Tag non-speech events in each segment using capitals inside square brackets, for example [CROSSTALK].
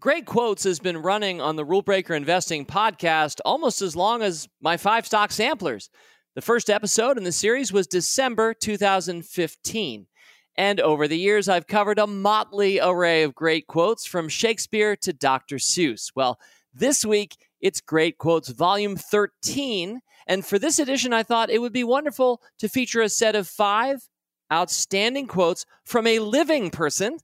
Great Quotes has been running on the Rule Breaker Investing podcast almost as long as my five stock samplers. The first episode in the series was December 2015. And over the years, I've covered a motley array of great quotes from Shakespeare to Dr. Seuss. Well, this week, it's Great Quotes Volume 13. And for this edition, I thought it would be wonderful to feature a set of five outstanding quotes from a living person,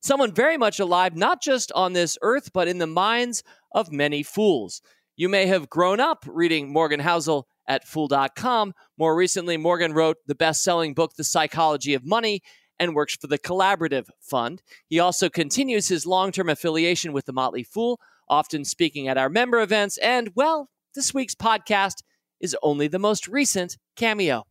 someone very much alive, not just on this earth, but in the minds of many fools. You may have grown up reading Morgan Housel at fool.com. More recently, Morgan wrote the best selling book, The Psychology of Money, and works for the Collaborative Fund. He also continues his long term affiliation with the Motley Fool, often speaking at our member events. And, well, this week's podcast is only the most recent cameo.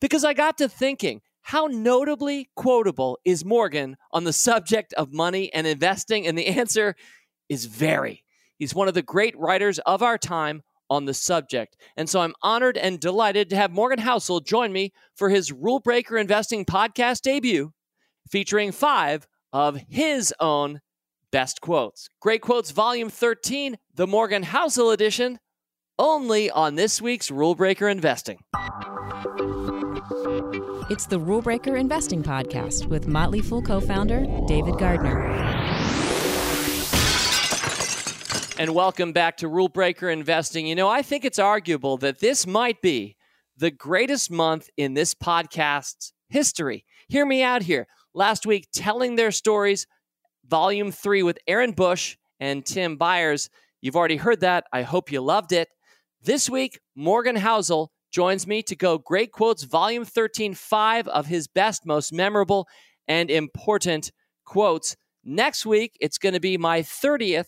Because I got to thinking, how notably quotable is Morgan on the subject of money and investing? And the answer is very. He's one of the great writers of our time on the subject. And so I'm honored and delighted to have Morgan Housel join me for his Rule Breaker Investing podcast debut, featuring five of his own best quotes. Great Quotes Volume 13, the Morgan Housel edition, only on this week's Rule Breaker Investing. It's the Rule Breaker Investing Podcast with Motley Fool co founder David Gardner. And welcome back to Rule Breaker Investing. You know, I think it's arguable that this might be the greatest month in this podcast's history. Hear me out here. Last week, Telling Their Stories, Volume 3 with Aaron Bush and Tim Beyers. You've already heard that. I hope you loved it. This week, Morgan Housel joins me to go Great Quotes, Volume 13, five of his best, most memorable, and important quotes. Next week, it's going to be my 30th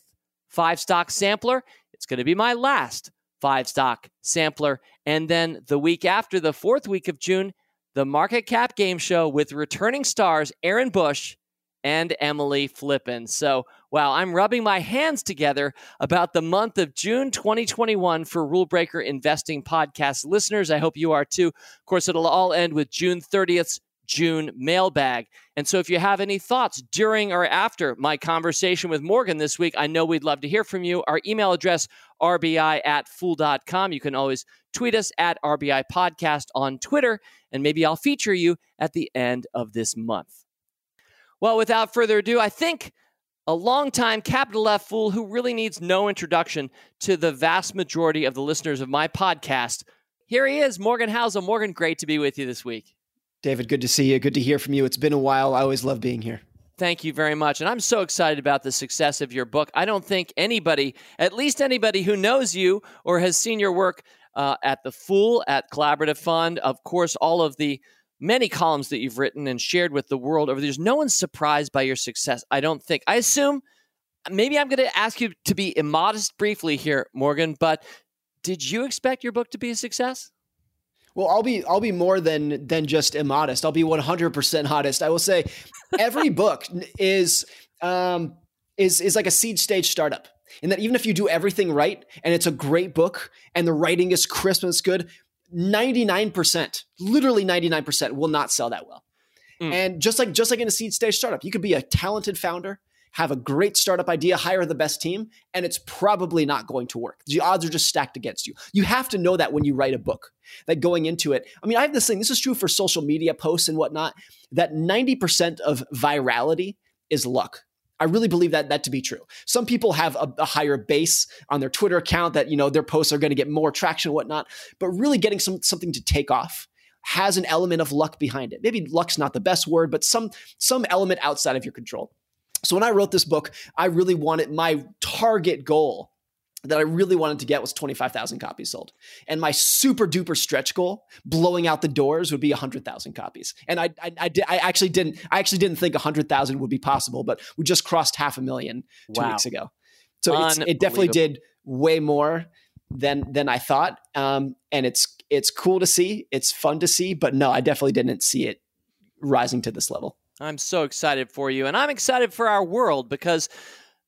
five stock sampler. It's going to be my last five stock sampler. And then the week after, the fourth week of June, the Market Cap Game Show with returning stars Aaron Bush and Emily Flippen. So, wow, I'm rubbing my hands together about the month of June 2021 for Rule Breaker Investing Podcast listeners. I hope you are too. Of course, it'll all end with June 30th's June mailbag. And so if you have any thoughts during or after my conversation with Morgan this week, I know we'd love to hear from you. Our email address, rbi at fool.com. You can always tweet us at RBI Podcast on Twitter, and maybe I'll feature you at the end of this month. Well, without further ado, I think a longtime capital F fool who really needs no introduction to the vast majority of the listeners of my podcast. Here he is, Morgan Housel. Morgan, great to be with you this week. David, good to see you. Good to hear from you. It's been a while. I always love being here. Thank you very much. And I'm so excited about the success of your book. I don't think anybody, at least anybody who knows you or has seen your work uh, at The Fool, at Collaborative Fund, of course, all of the many columns that you've written and shared with the world over the years, no one's surprised by your success. I don't think. I assume maybe I'm going to ask you to be immodest briefly here, Morgan, but did you expect your book to be a success? Well, I'll be I'll be more than than just immodest. I'll be 100% hottest. I will say every [LAUGHS] book is um is is like a seed stage startup. In that even if you do everything right and it's a great book and the writing is crisp and it's good, 99%, literally 99% will not sell that well. Mm. And just like just like in a seed stage startup, you could be a talented founder, have a great startup idea, hire the best team, and it's probably not going to work. The odds are just stacked against you. You have to know that when you write a book, that going into it. I mean, I have this thing, this is true for social media posts and whatnot, that 90% of virality is luck. I really believe that that to be true. Some people have a, a, higher base on their Twitter account that you know their posts are going to get more traction and whatnot, but really getting some something to take off has an element of luck behind it. Maybe luck's not the best word, but some some element outside of your control. So when I wrote this book, I really wanted my target goal that I really wanted to get was 25,000 copies sold. And my super duper stretch goal, blowing out the doors, would be 100,000 copies. And I, I, I, I, actually didn't, I actually didn't think 100,000 would be possible, but we just crossed half a million two wow. weeks ago. So it definitely did way more than than I thought. Um, and it's it's cool to see, it's fun to see, but no, I definitely didn't see it rising to this level. I'm so excited for you. And I'm excited for our world because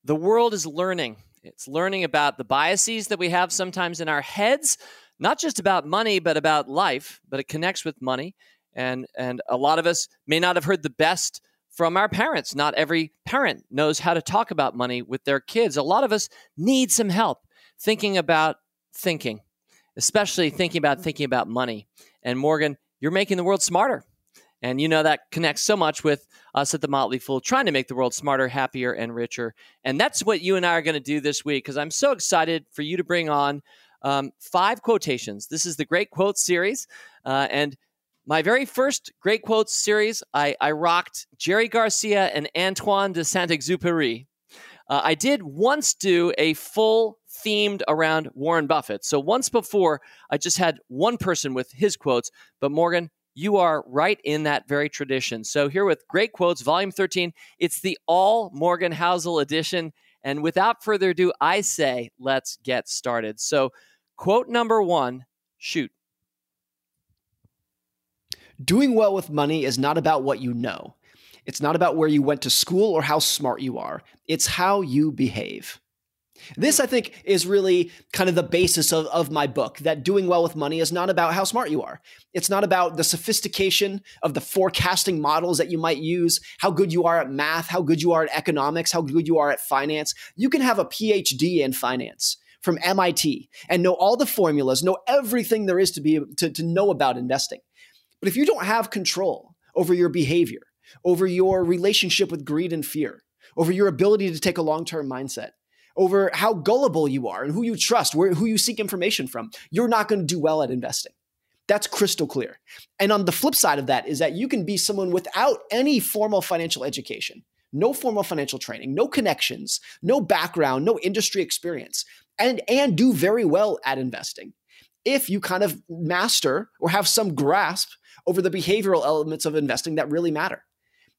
the world is learning. It's learning about the biases that we have sometimes in our heads, not just about money, but about life, but it connects with money. And, and a lot of us may not have heard the best from our parents. Not every parent knows how to talk about money with their kids. A lot of us need some help thinking about thinking, especially thinking about thinking about money. And Morgan, you're making the world smarter. And you know that connects so much with us at the Motley Fool, trying to make the world smarter, happier, and richer. And that's what you and I are going to do this week because I'm so excited for you to bring on um, five quotations. This is the Great Quotes series. Uh, and my very first Great Quotes series, I, I rocked Jerry Garcia and Antoine de Saint Exupéry. Uh, I did once do a full themed around Warren Buffett. So once before, I just had one person with his quotes. But Morgan, you are right in that very tradition. So here with Great Quotes, Volume 13, it's the all Morgan Housel edition. And without further ado, I say, let's get started. So, quote number one shoot. Doing well with money is not about what you know. It's not about where you went to school or how smart you are. It's how you behave. This, I think, is really kind of the basis of, of my book that doing well with money is not about how smart you are. It's not about the sophistication of the forecasting models that you might use, how good you are at math, how good you are at economics, how good you are at finance. You can have a PhD in finance from MIT and know all the formulas, know everything there is to be to, to know about investing. But if you don't have control over your behavior, over your relationship with greed and fear, over your ability to take a long-term mindset, over how gullible you are and who you trust, where, who you seek information from, you're not going to do well at investing. That's crystal clear. And on the flip side of that is that you can be someone without any formal financial education, no formal financial training, no connections, no background, no industry experience, and, and do very well at investing if you kind of master or have some grasp over the behavioral elements of investing that really matter.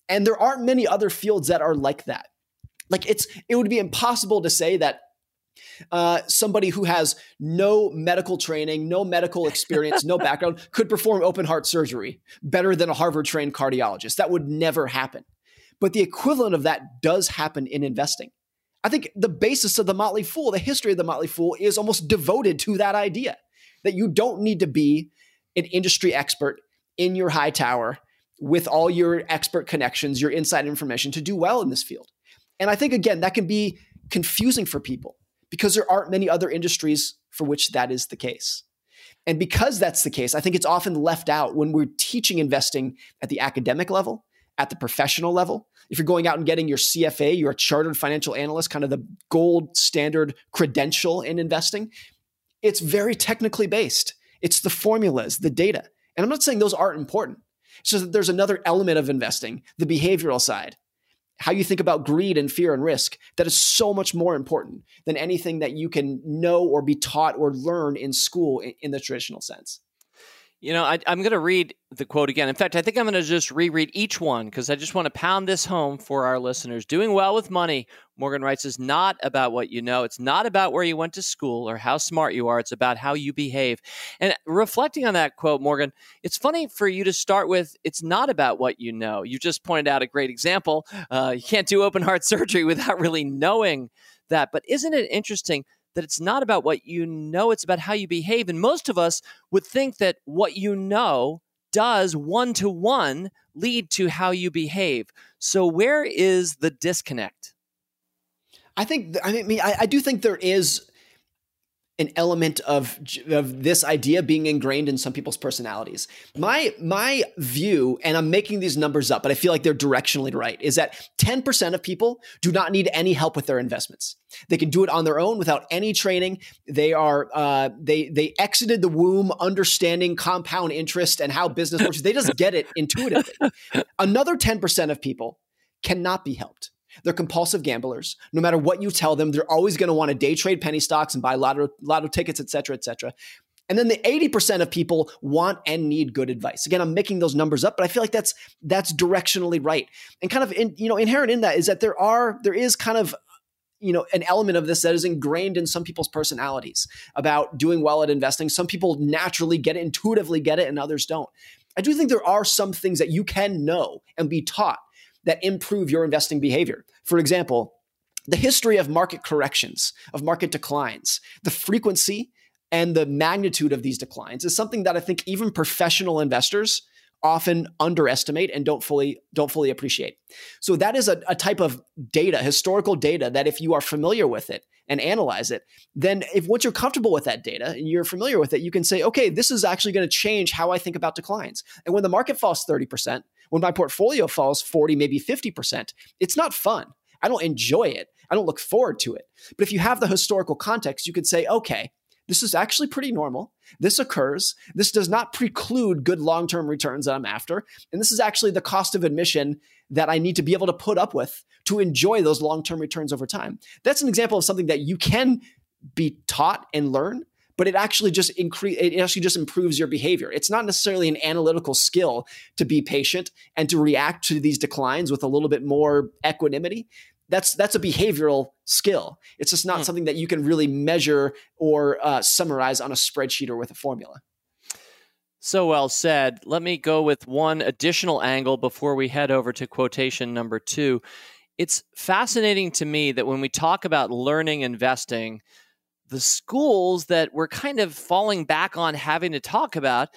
And there aren't many other fields that are like that. Like it's it would be impossible to say that uh, somebody who has no medical training, no medical experience, no [LAUGHS] background could perform open heart surgery better than a Harvard trained cardiologist. That would never happen. But the equivalent of that does happen in investing. I think the basis of the Motley Fool, the history of the Motley Fool, is almost devoted to that idea that you don't need to be an industry expert in your high tower with all your expert connections, your inside information to do well in this field. And I think, again, that can be confusing for people because there aren't many other industries for which that is the case. And because that's the case, I think it's often left out when we're teaching investing at the academic level, at the professional level. If you're going out and getting your CFA, you're a chartered financial analyst, kind of the gold standard credential in investing, it's very technically based. It's the formulas, the data. And I'm not saying those aren't important. It's just that there's another element of investing, the behavioral side, how you think about greed and fear and risk that is so much more important than anything that you can know or be taught or learn in school in, in the traditional sense. You know, I, am going to read the quote again. In fact, I think I'm going to just reread each one because I just want to pound this home for our listeners. Doing well with money, Morgan writes, is not about what you know. It's not about where you went to school or how smart you are. It's about how you behave. And reflecting on that quote, Morgan, it's funny for you to start with, it's not about what you know. You just pointed out a great example. Uh, you can't do open heart [LAUGHS] surgery without really knowing that. But isn't it interesting that it's not about what you know, it's about how you behave. And most of us would think that what you know does one to one lead to how you behave. So, where is the disconnect? I think, I mean, I, I do think there is an element of of this idea being ingrained in some people's personalities. My my view, and I'm making these numbers up, but I feel like they're directionally right, is that 10% of people do not need any help with their investments. They can do it on their own without any training. They are uh, they they exited the womb understanding compound interest and how business works. They just get it intuitively. [LAUGHS] Another 10% of people cannot be helped. They're compulsive gamblers. No matter what you tell them, they're always going to want to day trade penny stocks and buy lotto, lotto tickets, et cetera, et cetera. And then the 80% of people want and need good advice. Again, I'm making those numbers up, but I feel like that's that's directionally right. And kind of in, you know, inherent in that is that there are there is kind of you know an element of this that is ingrained in some people's personalities about doing well at investing. Some people naturally get it, intuitively get it, and others don't. I do think there are some things that you can know and be taught that improve your investing behavior. For example, the history of market corrections, of market declines, the frequency and the magnitude of these declines is something that I think even professional investors often underestimate and don't fully don't fully appreciate. So that is a, a type of data, historical data, that if you are familiar with it and analyze it, then if once you're comfortable with that data and you're familiar with it, you can say, okay, this is actually going to change how I think about declines. And when the market falls 30%, when my portfolio falls 40, maybe 50%, it's not fun. I don't enjoy it. I don't look forward to it. But if you have the historical context, you could say, okay, this is actually pretty normal. This occurs. This does not preclude good long term returns that I'm after. And this is actually the cost of admission that I need to be able to put up with to enjoy those long term returns over time. That's an example of something that you can be taught and learn. But it actually just increase. It actually just improves your behavior. It's not necessarily an analytical skill to be patient and to react to these declines with a little bit more equanimity that's that's a behavioral skill. It's just not hmm. something that you can really measure or uh, summarize on a spreadsheet or with a formula. So well said. Let me go with one additional angle before we head over to quotation number two. It's fascinating to me that when we talk about learning investing, the schools that we're kind of falling back on having to talk about.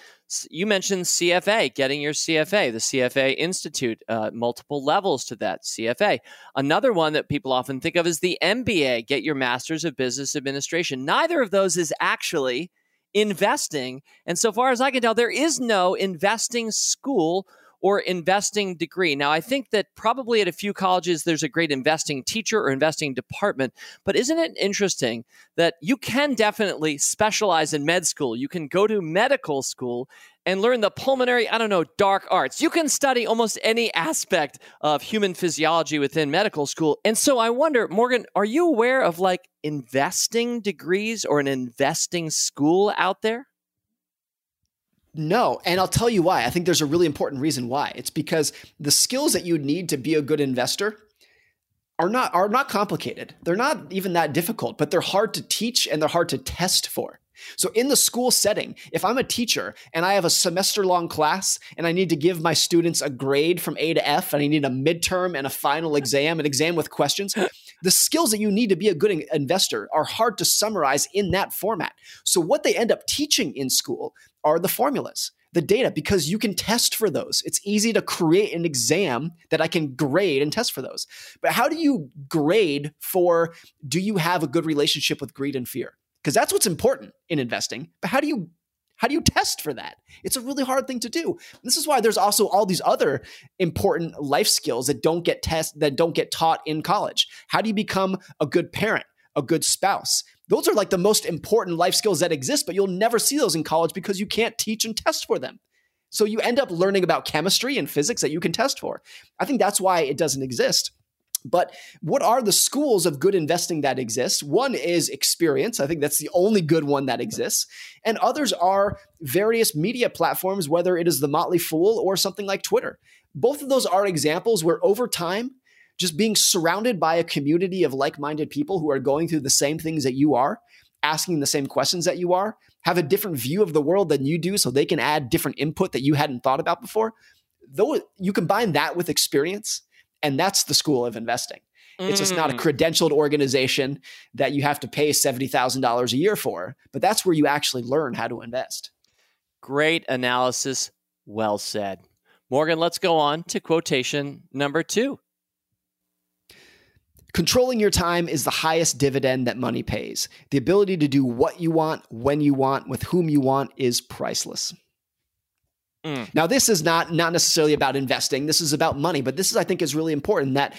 You mentioned CFA, getting your CFA, the CFA Institute, uh, multiple levels to that CFA. Another one that people often think of is the MBA, get your Master's of Business Administration. Neither of those is actually investing. And so far as I can tell, there is no investing school or investing degree. Now, I think that probably at a few colleges there's a great investing teacher or investing department, but isn't it interesting that you can definitely specialize in med school? You can go to medical school and learn the pulmonary, I don't know, dark arts. You can study almost any aspect of human physiology within medical school. And so I wonder, Morgan, are you aware of like investing degrees or an investing school out there? No, and I'll tell you why. I think there's a really important reason why. It's because the skills that you need to be a good investor are not are not complicated. They're not even that difficult, but they're hard to teach and they're hard to test for. So in the school setting, if I'm a teacher and I have a semester long class and I need to give my students a grade from A to F and I need a midterm and a final exam, an exam with questions, the skills that you need to be a good investor are hard to summarize in that format. So what they end up teaching in school are the formulas the data because you can test for those. It's easy to create an exam that I can grade and test for those. But how do you grade for do you have a good relationship with greed and fear? Because that's what's important in investing. But how do you how do you test for that? It's a really hard thing to do. This is why there's also all these other important life skills that don't get test that don't get taught in college. How do you become a good parent, a good spouse? Those are like the most important life skills that exist, but you'll never see those in college because you can't teach and test for them. So you end up learning about chemistry and physics that you can test for. I think that's why it doesn't exist. But what are the schools of good investing that exist? One is experience. I think that's the only good one that exists. And others are various media platforms, whether it is the Motley Fool or something like Twitter. Both of those are examples where over time, just being surrounded by a community of like minded people who are going through the same things that you are, asking the same questions that you are, have a different view of the world than you do, so they can add different input that you hadn't thought about before. Though you combine that with experience and that's the school of investing. It's just not a mm. credentialed organization that you have to pay $70,000 a year for, but that's where you actually learn how to invest. Great analysis. Well said. Morgan, let's go on to quotation number two. Controlling your time is the highest dividend that money pays. The ability to do what you want, when you want, with whom you want is priceless. Mm. Now, this is not not necessarily about investing. This is about money, but this is, I think, is really important that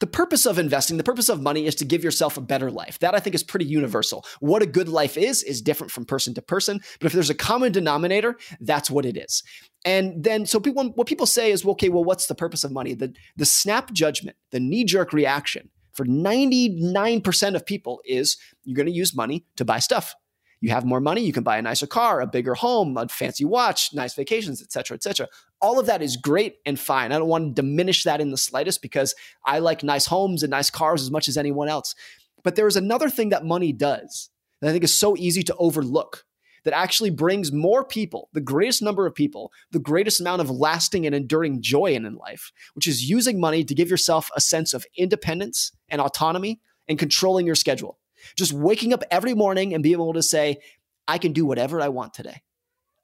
the purpose of investing, the purpose of money is to give yourself a better life. That I think is pretty universal. What a good life is, is different from person to person. But if there's a common denominator, that's what it is. And then, so people, what people say is, well, okay, well, what's the purpose of money? The, the snap judgment, the knee jerk reaction for 99% of people is you're going to use money to buy stuff you have more money, you can buy a nicer car, a bigger home, a fancy watch, nice vacations, etc., etc. All of that is great and fine. I don't want to diminish that in the slightest because I like nice homes and nice cars as much as anyone else. But there is another thing that money does that I think is so easy to overlook that actually brings more people, the greatest number of people, the greatest amount of lasting and enduring joy in, in life, which is using money to give yourself a sense of independence and autonomy and controlling your schedule. Just waking up every morning and being able to say, I can do whatever I want today.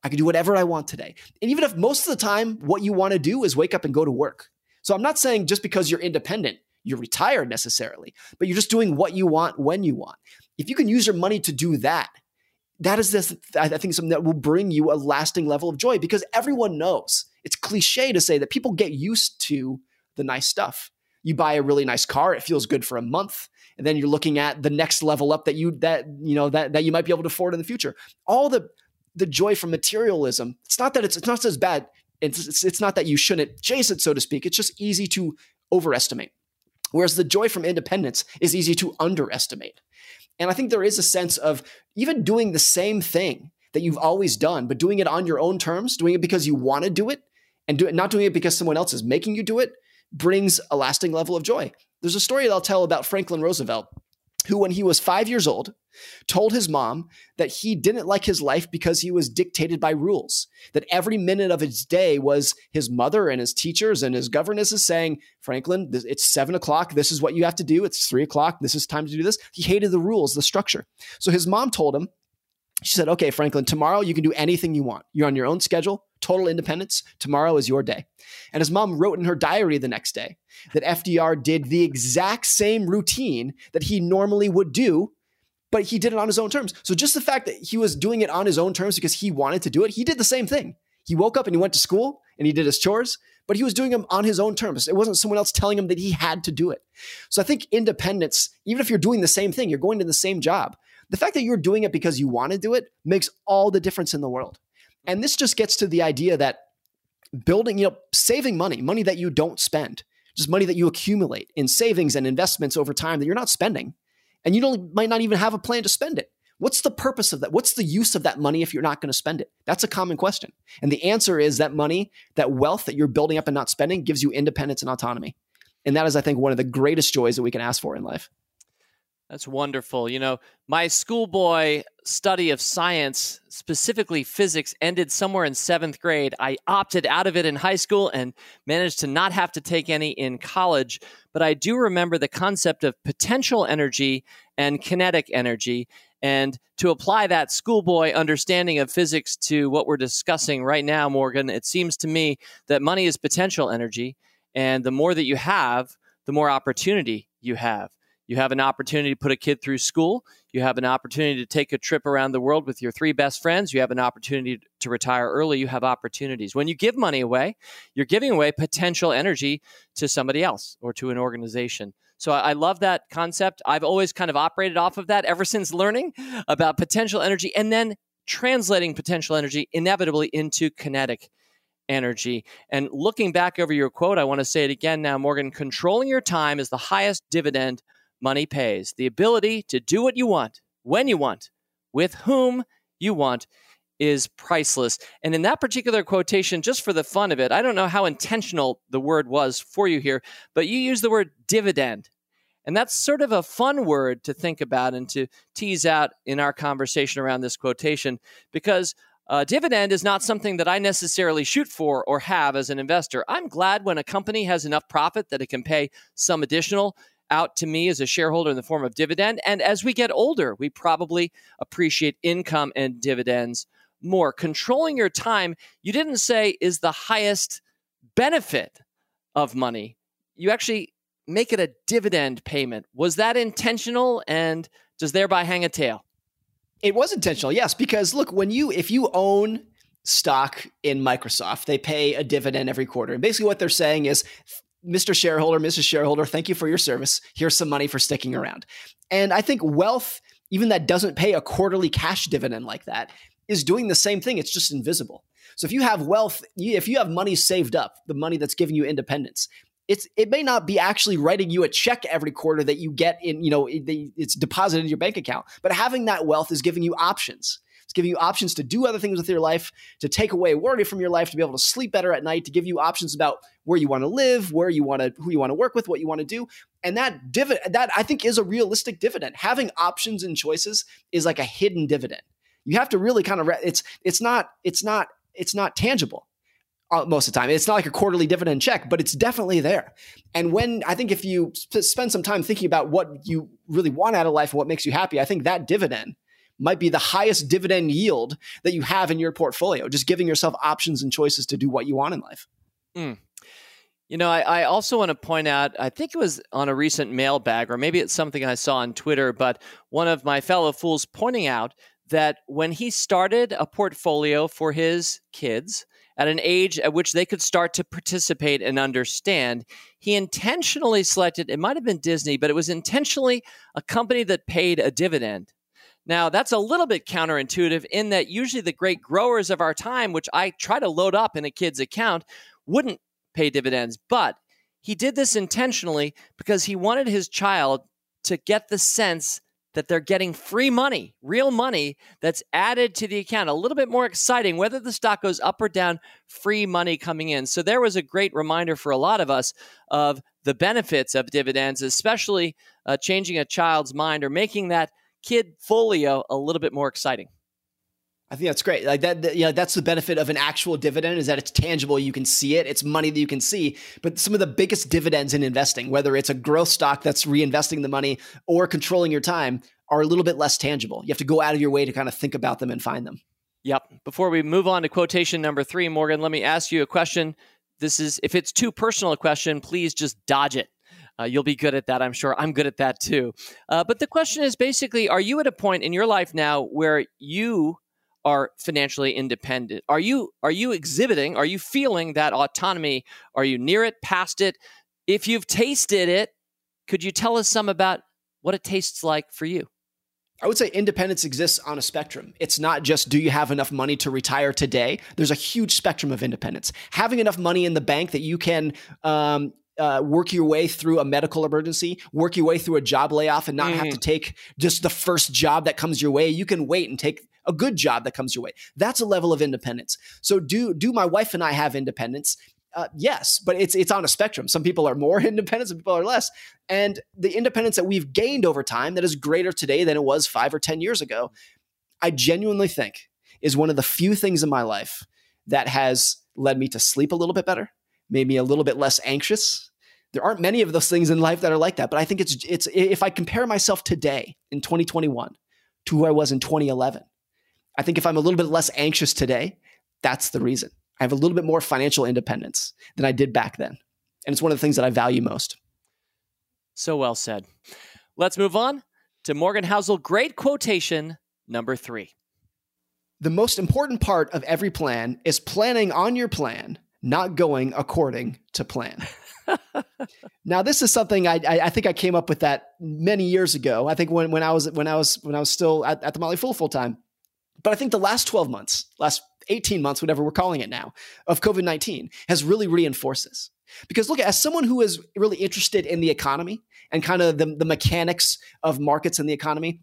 I can do whatever I want today. And even if most of the time what you want to do is wake up and go to work. So I'm not saying just because you're independent, you're retired necessarily, but you're just doing what you want when you want. If you can use your money to do that, that is this, I think, something that will bring you a lasting level of joy because everyone knows it's cliche to say that people get used to the nice stuff. You buy a really nice car, it feels good for a month, and then you're looking at the next level up that you that you know that that you might be able to afford in the future. All the the joy from materialism. It's not that it's it's not as bad. It's, it's it's not that you shouldn't chase it, so to speak. It's just easy to overestimate. Whereas the joy from independence is easy to underestimate. And I think there is a sense of even doing the same thing that you've always done, but doing it on your own terms, doing it because you want to do it, and do it, not doing it because someone else is making you do it, brings a lasting level of joy. There's a story that I'll tell about Franklin Roosevelt, who, when he was five years old, told his mom that he didn't like his life because he was dictated by rules, that every minute of his day was his mother and his teachers and his governesses saying, Franklin, it's seven o'clock. This is what you have to do. It's three o'clock. This is time to do this. He hated the rules, the structure. So his mom told him, she said, okay, Franklin, tomorrow you can do anything you want. You're on your own schedule, total independence. Tomorrow is your day. And his mom wrote in her diary the next day that FDR did the exact same routine that he normally would do, but he did it on his own terms. So just the fact that he was doing it on his own terms because he wanted to do it, he did the same thing. He woke up and he went to school and he did his chores, but he was doing them on his own terms. It wasn't someone else telling him that he had to do it. So I think independence, even if you're doing the same thing, you're going to the same job the fact that you're doing it because you want to do it makes all the difference in the world. And this just gets to the idea that building, you know, saving money, money that you don't spend, just money that you accumulate in savings and investments over time that you're not spending, and you don't might not even have a plan to spend it. What's the purpose of that? What's the use of that money if you're not going to spend it? That's a common question. And the answer is that money, that wealth that you're building up and not spending gives you independence and autonomy. And that is, I think, one of the greatest joys that we can ask for in life. That's wonderful. You know, my schoolboy study of science, specifically physics, ended somewhere in seventh grade. I opted out of it in high school and managed to not have to take any in college. But I do remember the concept of potential energy and kinetic energy. And to apply that schoolboy understanding of physics to what we're discussing right now, Morgan, it seems to me that money is potential energy. And the more that you have, the more opportunity you have. You have an opportunity to put a kid through school. You have an opportunity to take a trip around the world with your three best friends. You have an opportunity to retire early. You have opportunities. When you give money away, you're giving away potential energy to somebody else or to an organization. So I love that concept. I've always kind of operated off of that ever since learning about potential energy and then translating potential energy inevitably into kinetic energy. And looking back over your quote, I want to say it again now, Morgan controlling your time is the highest dividend money pays. The ability to do what you want, when you want, with whom you want is priceless. And in that particular quotation, just for the fun of it, I don't know how intentional the word was for you here, but you use the word dividend. And that's sort of a fun word to think about and to tease out in our conversation around this quotation because a dividend is not something that I necessarily shoot for or have as an investor. I'm glad when a company has enough profit that it can pay some additional out to me as a shareholder in the form of dividend. And as we get older, we probably appreciate income and dividends more. Controlling your time, you didn't say is the highest benefit of money. You actually make it a dividend payment. Was that intentional and does thereby hang a tale? It was intentional, yes, because look, when you if you own stock in Microsoft, they pay a dividend every quarter. And basically what they're saying is Mr. Shareholder, Mrs. Shareholder, thank you for your service. Here's some money for sticking around. And I think wealth, even that doesn't pay a quarterly cash dividend like that, is doing the same thing. It's just invisible. So if you have wealth, if you have money saved up, the money that's giving you independence, it's it may not be actually writing you a check every quarter that you get in, you know, it's deposited in your bank account, but having that wealth is giving you options. It's giving you options to do other things with your life, to take away worry from your life, to be able to sleep better at night, to give you options about where you want to live, where you want to, who you want to work with, what you want to do. And that dividend, that I think is a realistic dividend. Having options and choices is like a hidden dividend. You have to really kind of, it's, it's not, it's not, it's not tangible uh, most of the time. It's not like a quarterly dividend check, but it's definitely there. And when I think if you sp- spend some time thinking about what you really want out of life and what makes you happy, I think that dividend might be the highest dividend yield that you have in your portfolio, just giving yourself options and choices to do what you want in life. Mm. You know, I, I, also want to point out, I think it was on a recent mailbag, or maybe it's something I saw on Twitter, but one of my fellow fools pointing out that when he started a portfolio for his kids at an age at which they could start to participate and understand, he intentionally selected, it might have been Disney, but it was intentionally a company that paid a dividend. Now, that's a little bit counterintuitive in that usually the great growers of our time, which I try to load up in a kid's account, wouldn't pay dividends. But he did this intentionally because he wanted his child to get the sense that they're getting free money, real money that's added to the account. A little bit more exciting, whether the stock goes up or down, free money coming in. So there was a great reminder for a lot of us of the benefits of dividends, especially uh, changing a child's mind or making that kid folio a little bit more exciting. I think that's great. Like that, that, you know, that's the benefit of an actual dividend is that it's tangible. You can see it. It's money that you can see. But some of the biggest dividends in investing, whether it's a growth stock that's reinvesting the money or controlling your time, are a little bit less tangible. You have to go out of your way to kind of think about them and find them. Yep. Before we move on to quotation number three, Morgan, let me ask you a question. This is, if it's too personal a question, please just dodge it. Uh, you'll be good at that, I'm sure. I'm good at that too. Uh, but the question is basically Are you at a point in your life now where you are financially independent? Are you are you exhibiting? Are you feeling that autonomy? Are you near it, past it? If you've tasted it, could you tell us some about what it tastes like for you? I would say independence exists on a spectrum. It's not just do you have enough money to retire today? There's a huge spectrum of independence. Having enough money in the bank that you can um, uh, work your way through a medical emergency, work your way through a job layoff, and not mm. have to mm. take just the first job that comes your way. You can wait and take a good job that comes your way. That's a level of independence. So do do my wife and I have independence? Uh, yes, but it's it's on a spectrum. Some people are more [LAUGHS] independent, some people are less. And the independence that we've gained over time that is greater today than it was five or ten years ago, I genuinely think is one of the few things in my life that has led me to sleep a little bit better, made me a little bit less anxious. There aren't many of those things in life that are like that, but I think it's it's if I compare myself today in 2021 to who I was in 2011, I think if I'm a little bit less anxious today, that's the reason. I have a little bit more financial independence than I did back then. And it's one of the things that I value most. So well said. Let's move on to Morgan Housel. Great quotation number three. The most important part of every plan is planning on your plan, not going according to plan. [LAUGHS] now, this is something I, I, I, think I came up with that many years ago. I think when, when I was when I was when I was still at, at the Motley Fool full time. But I think the last 12 months, last 18 months, whatever we're calling it now, of COVID 19 has really reinforced this. Because look, as someone who is really interested in the economy and kind of the, the mechanics of markets and the economy,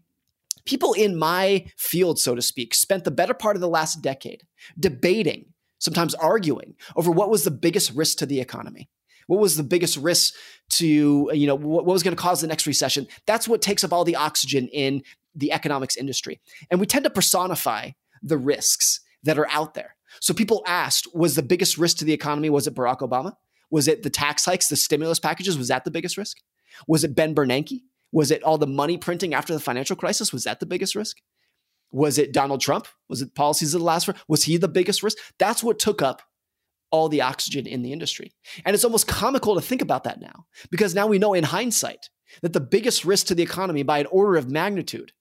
people in my field, so to speak, spent the better part of the last decade debating, sometimes arguing over what was the biggest risk to the economy. What was the biggest risk to, you know, what was going to cause the next recession? That's what takes up all the oxygen in the economics industry. And we tend to personify the risks that are out there. So people asked, was the biggest risk to the economy, was it Barack Obama? Was it the tax hikes, the stimulus packages? Was that the biggest risk? Was it Ben Bernanke? Was it all the money printing after the financial crisis? Was that the biggest risk? Was it Donald Trump? Was it policies of the last? Was he the biggest risk? That's what took up all the oxygen in the industry. And it's almost comical to think about that now because now we know in hindsight that the biggest risk to the economy by an order of magnitude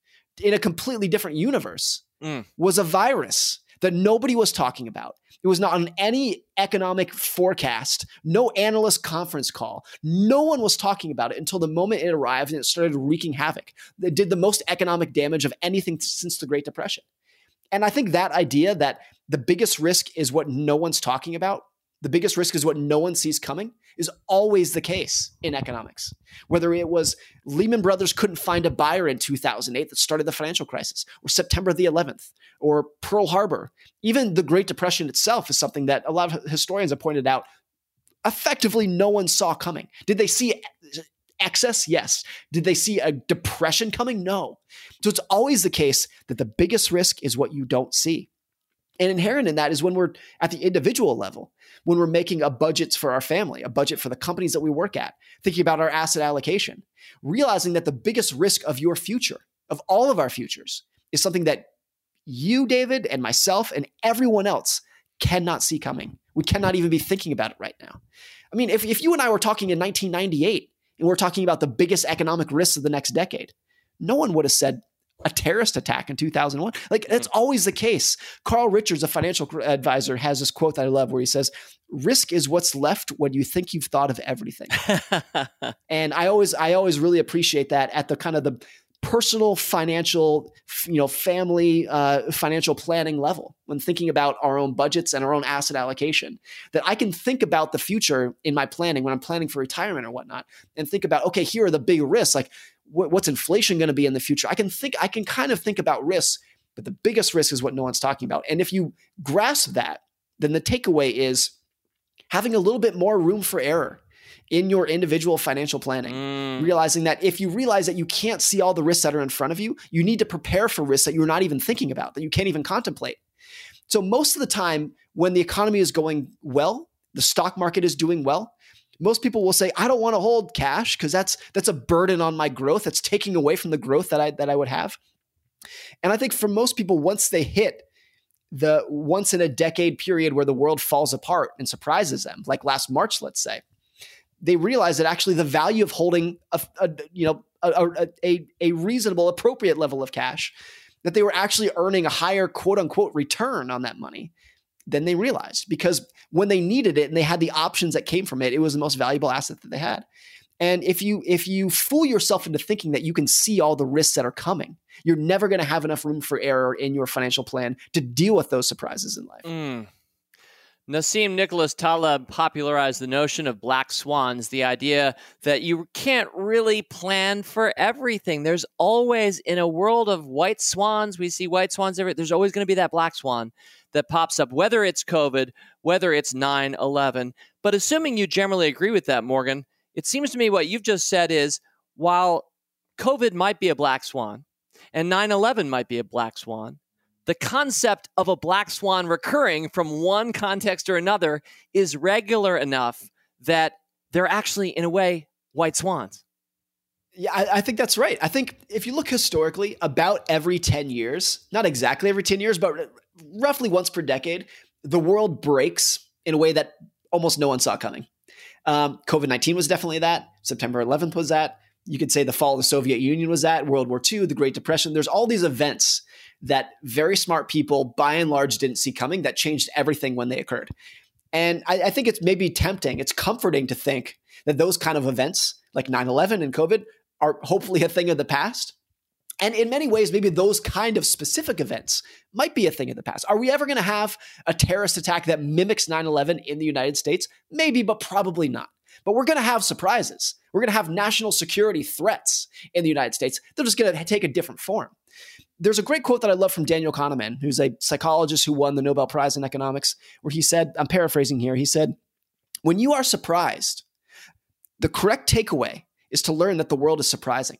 in a completely different universe mm. was a virus that nobody was talking about. It was not on any economic forecast, no analyst conference call. No one was talking about it until the moment it arrived and it started wreaking havoc. It did the most economic damage of anything since the Great Depression. And I think that idea that the biggest risk is what no one's talking about, the biggest risk is what no one sees coming, is always the case in economics. Whether it was Lehman Brothers couldn't find a buyer in 2008 that started the financial crisis, or September the 11th, or Pearl Harbor, even the Great Depression itself is something that a lot of historians have pointed out effectively no one saw coming. Did they see excess? Yes. Did they see a depression coming? No. So it's always the case that the biggest risk is what you don't see. And inherent in that is when we're at the individual level, when we're making a budget for our family, a budget for the companies that we work at, thinking about our asset allocation, realizing that the biggest risk of your future, of all of our futures, is something that you, David, and myself, and everyone else cannot see coming. We cannot even be thinking about it right now. I mean, if, if you and I were talking in 1998 and we're talking about the biggest economic risks of the next decade, no one would have said a terrorist attack in 2001. Like that's hmm. always the case. Carl Richards, a financial advisor, has this quote that I love where he says, "Risk is what's left when you think you've thought of everything." [LAUGHS] and I always I always really appreciate that at the kind of the personal financial, you know, family uh, financial planning level when thinking about our own budgets and our own asset allocation. That I can think about the future in my planning when I'm planning for retirement or whatnot, and think about okay, here are the big risks. Like, wh- what's inflation going to be in the future? I can think, I can kind of think about risks, but the biggest risk is what no one's talking about. And if you grasp that, then the takeaway is having a little bit more room for error in your individual financial planning, mm. realizing that if you realize that you can't see all the risks that are in front of you, you need to prepare for risks that you're not even thinking about, that you can't even contemplate. So, most of the time, when the economy is going well, the stock market is doing well, most people will say, I don't want to hold cash because that's that's a burden on my growth. That's taking away from the growth that I that I would have. And I think for most people, once they hit the once in a decade period where the world falls apart and surprises them, like last March, let's say, they realize that actually the value of holding a, a you know a, a, a reasonable, appropriate level of cash, that they were actually earning a higher quote unquote return on that money than they realized because when they needed it and they had the options that came from it, it was the most valuable asset that they had. And if you if you fool yourself into thinking that you can see all the risks that are coming, you're never going to have enough room for error in your financial plan to deal with those surprises in life. Mm. Nassim Nicholas Taleb popularized the notion of black swans, the idea that you can't really plan for everything. There's always, in a world of white swans, we see white swans every, there's always going to be that black swan that pops up, whether it's COVID, whether it's 9 11. But assuming you generally agree with that, Morgan, it seems to me what you've just said is while COVID might be a black swan and 9 11 might be a black swan, the concept of a black swan recurring from one context or another is regular enough that they're actually, in a way, white swans. Yeah, I, I, think that's right. I think if you look historically, about every 10 years, not exactly every 10 years, but roughly once per decade, the world breaks in a way that almost no one saw coming. Um, COVID 19 was definitely that. September 11th was that. You could say the fall of the Soviet Union was that. World War II, the Great Depression. There's all these events that very smart people, by and large, didn't see coming that changed everything when they occurred. And I, I think it's maybe tempting, it's comforting to think that those kind of events, like 9 11 and COVID, are hopefully a thing of the past. And in many ways, maybe those kind of specific events might be a thing of the past. Are we ever going to have a terrorist attack that mimics 9 11 in the United States? Maybe, but probably not. But we're going to have surprises. We're going to have national security threats in the United States. They're just going to take a different form there's a great quote that I love from Daniel Kahneman, who's a psychologist who won the Nobel Prize in economics, where he said, I'm paraphrasing here, he said, When you are surprised, the correct takeaway is to learn that the world is surprising.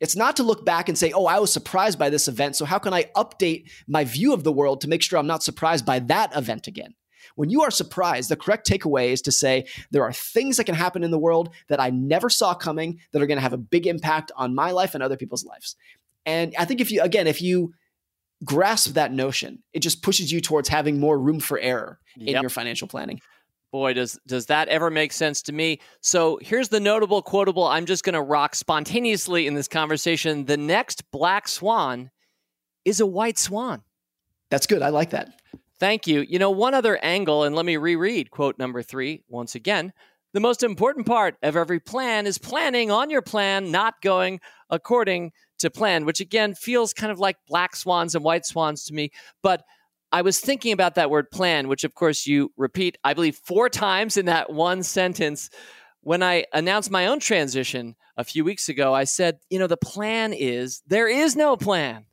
It's not to look back and say, oh, I was surprised by this event. So how can I update my view of the world to make sure I'm not surprised by that event again? When you are surprised, the correct takeaway is to say, there are things that can happen in the world that I never saw coming that are going to have a big impact on my life and other people's lives. And I think if you, again, if you grasp that notion, it just pushes you towards having more room for error in yep. your financial planning. Boy, does does that ever make sense to me? So here's the notable quotable I'm just going to rock spontaneously in this conversation. The next black swan is a white swan. That's good. I like that. Thank you. You know, one other angle, and let me reread quote number three once again. The most important part of every plan is planning on your plan, not going according to plan, which again feels kind of like black swans and white swans to me. But I was thinking about that word plan, which of course you repeat, I believe, four times in that one sentence. When I announced my own transition a few weeks ago, I said, you know, the plan is there is no plan.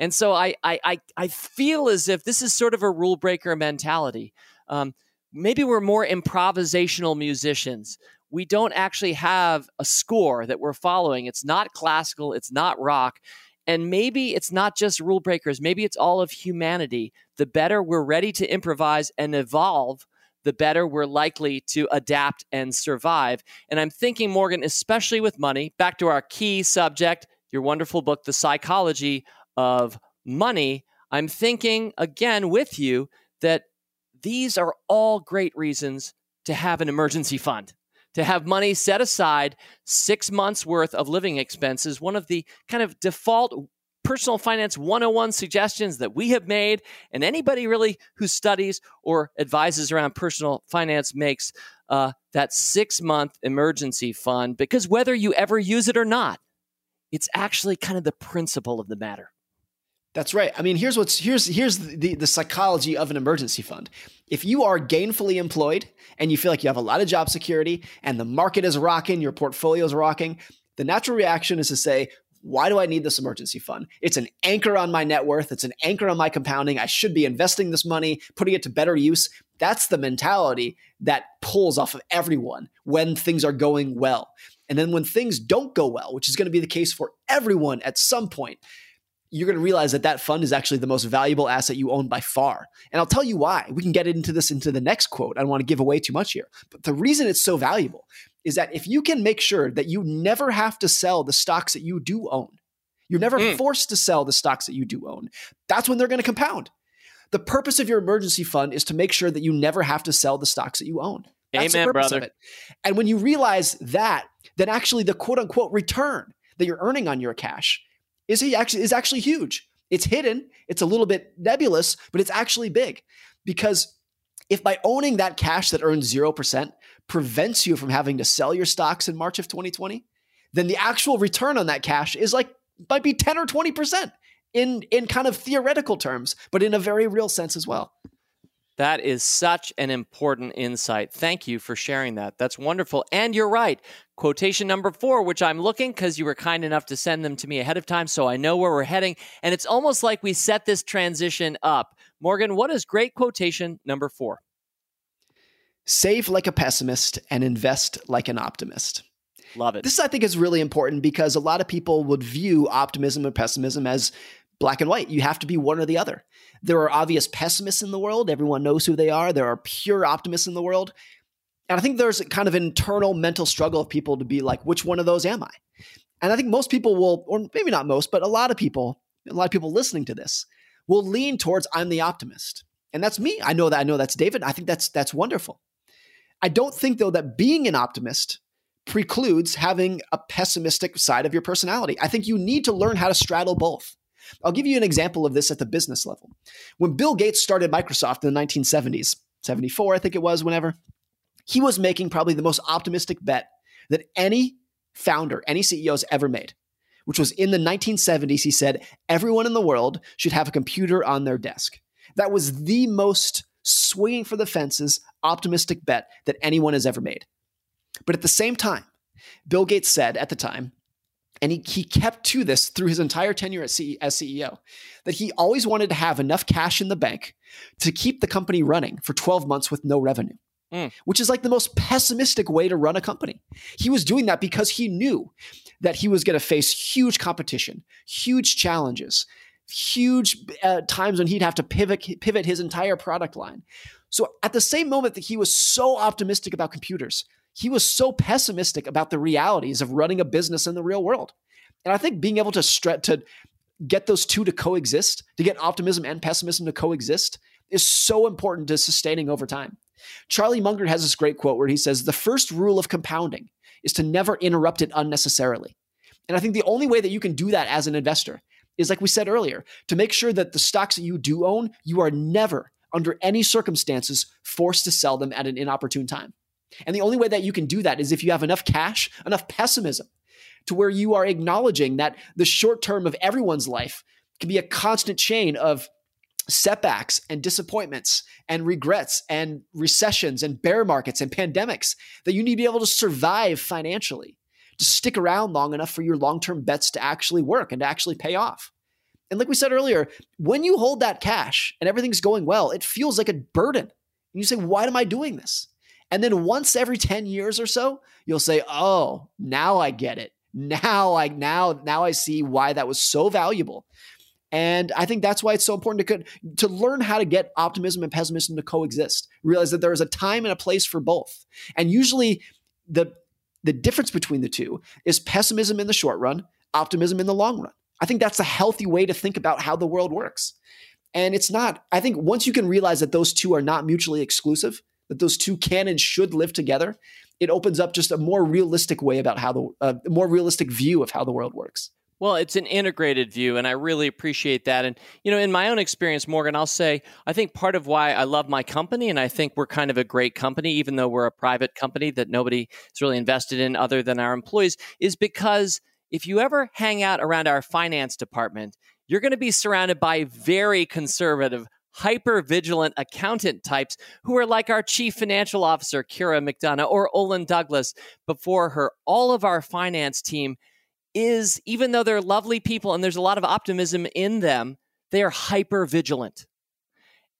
And so I, I, I, I feel as if this is sort of a rule breaker mentality. Um, maybe we're more improvisational musicians we don't actually have a score that we're following. It's not classical, it's not rock. And maybe it's not just rule breakers, maybe it's all of humanity. The better we're ready to improvise and evolve, the better we're likely to adapt and survive. And I'm thinking, Morgan, especially with money, back to our key subject, your wonderful book, The Psychology of money, I'm thinking again with you that these are all great reasons to have an emergency fund, to have money set aside, six months worth of living expenses. One of the kind of default personal finance 101 suggestions that we have made, and anybody really who studies or advises around personal finance makes uh, that six month emergency fund, because whether you ever use it or not, it's actually kind of the principle of the matter. That's right. I mean, here's what's here's here's the the psychology of an emergency fund. If you are gainfully employed and you feel like you have a lot of job security and the market is rocking, your portfolio is rocking, the natural reaction is to say, why do I need this emergency fund? It's an anchor on my net worth. It's an anchor on my compounding. I should be investing this money, putting it to better use. That's the mentality that pulls off of everyone when things are going well. And then when things don't go well, which is going to be the case for everyone at some point, you're going to realize that that fund is actually the most valuable asset you own by far. And I'll tell you why. We can get into this into the next quote. I don't want to give away too much here. But the reason it's so valuable is that if you can make sure that you never have to sell the stocks that you do own, you're never mm. forced to sell the stocks that you do own, that's when they're going to compound. The purpose of your emergency fund is to make sure that you never have to sell the stocks that you own. That's Amen, brother. And when you realize that, then actually the quote unquote return that you're earning on your cash is he actually is actually huge. It's hidden, it's a little bit nebulous, but it's actually big. Because if by owning that cash that earns 0% prevents you from having to sell your stocks in March of 2020, then the actual return on that cash is like might be 10 or 20% in in kind of theoretical terms, but in a very real sense as well. That is such an important insight. Thank you for sharing that. That's wonderful. And you're right. Quotation number four, which I'm looking because you were kind enough to send them to me ahead of time, so I know where we're heading. And it's almost like we set this transition up. Morgan, what is great quotation number four? Save like a pessimist and invest like an optimist. Love it. This, I think, is really important because a lot of people would view optimism and pessimism as black and white. You have to be one or the other. There are obvious pessimists in the world. Everyone knows who they are. There are pure optimists in the world. And I think there's kind of internal mental struggle of people to be like, which one of those am I? And I think most people will, or maybe not most, but a lot of people, a lot of people listening to this will lean towards I'm the optimist. And that's me. I know that I know that's David. I think that's that's wonderful. I don't think though that being an optimist precludes having a pessimistic side of your personality. I think you need to learn how to straddle both. I'll give you an example of this at the business level. When Bill Gates started Microsoft in the 1970s, 74, I think it was, whenever, he was making probably the most optimistic bet that any founder, any CEO has ever made, which was in the 1970s. He said, everyone in the world should have a computer on their desk. That was the most swinging for the fences, optimistic bet that anyone has ever made. But at the same time, Bill Gates said at the time, and he, he kept to this through his entire tenure as, C, as CEO, that he always wanted to have enough cash in the bank to keep the company running for 12 months with no revenue. Mm. Which is like the most pessimistic way to run a company. He was doing that because he knew that he was going to face huge competition, huge challenges, huge uh, times when he'd have to pivot pivot his entire product line. So at the same moment that he was so optimistic about computers, he was so pessimistic about the realities of running a business in the real world. And I think being able to stretch to get those two to coexist, to get optimism and pessimism to coexist, is so important to sustaining over time. Charlie Munger has this great quote where he says, The first rule of compounding is to never interrupt it unnecessarily. And I think the only way that you can do that as an investor is, like we said earlier, to make sure that the stocks that you do own, you are never, under any circumstances, forced to sell them at an inopportune time. And the only way that you can do that is if you have enough cash, enough pessimism to where you are acknowledging that the short term of everyone's life can be a constant chain of setbacks and disappointments and regrets and recessions and bear markets and pandemics that you need to be able to survive financially to stick around long enough for your long-term bets to actually work and to actually pay off. And like we said earlier, when you hold that cash and everything's going well, it feels like a burden. And you say, why am I doing this? And then once every 10 years or so, you'll say, "Oh, now I get it. Now I now now I see why that was so valuable." And I think that's why it's so important to to learn how to get optimism and pessimism to coexist. Realize that there is a time and a place for both. And usually the the difference between the two is pessimism in the short run, optimism in the long run. I think that's a healthy way to think about how the world works. And it's not, I think once you can realize that those two are not mutually exclusive, that those two can and should live together, it opens up just a more realistic way about how the, uh, more realistic view of how the world works. Well, it's an integrated view, and I really appreciate that. And, you know, in my own experience, Morgan, I'll say I think part of why I love my company, and I think we're kind of a great company, even though we're a private company that nobody is really invested in other than our employees, is because if you ever hang out around our finance department, you're going to be surrounded by very conservative, hyper vigilant accountant types who are like our chief financial officer, Kira McDonough, or Ollen Douglass before her. All of our finance team is, even though they're lovely people and there's a lot of optimism in them, they are hyper vigilant.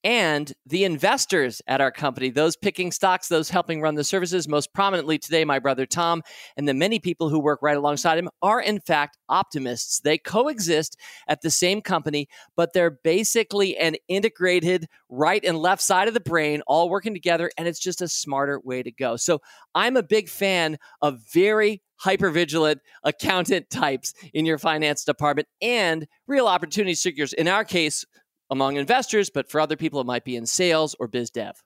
And the investors at our company, those picking stocks, those helping run the services, most prominently today, my brother Tom, and the many people who work right alongside him, are in fact optimists. They coexist at the same company, but they're basically an integrated right and left side of the brain all working together, and it's just a smarter way to go. So I'm a big fan of very hypervigilant accountant types in your finance department and real opportunity seekers. In our case, among investors, but for other people, it might be in sales or biz dev.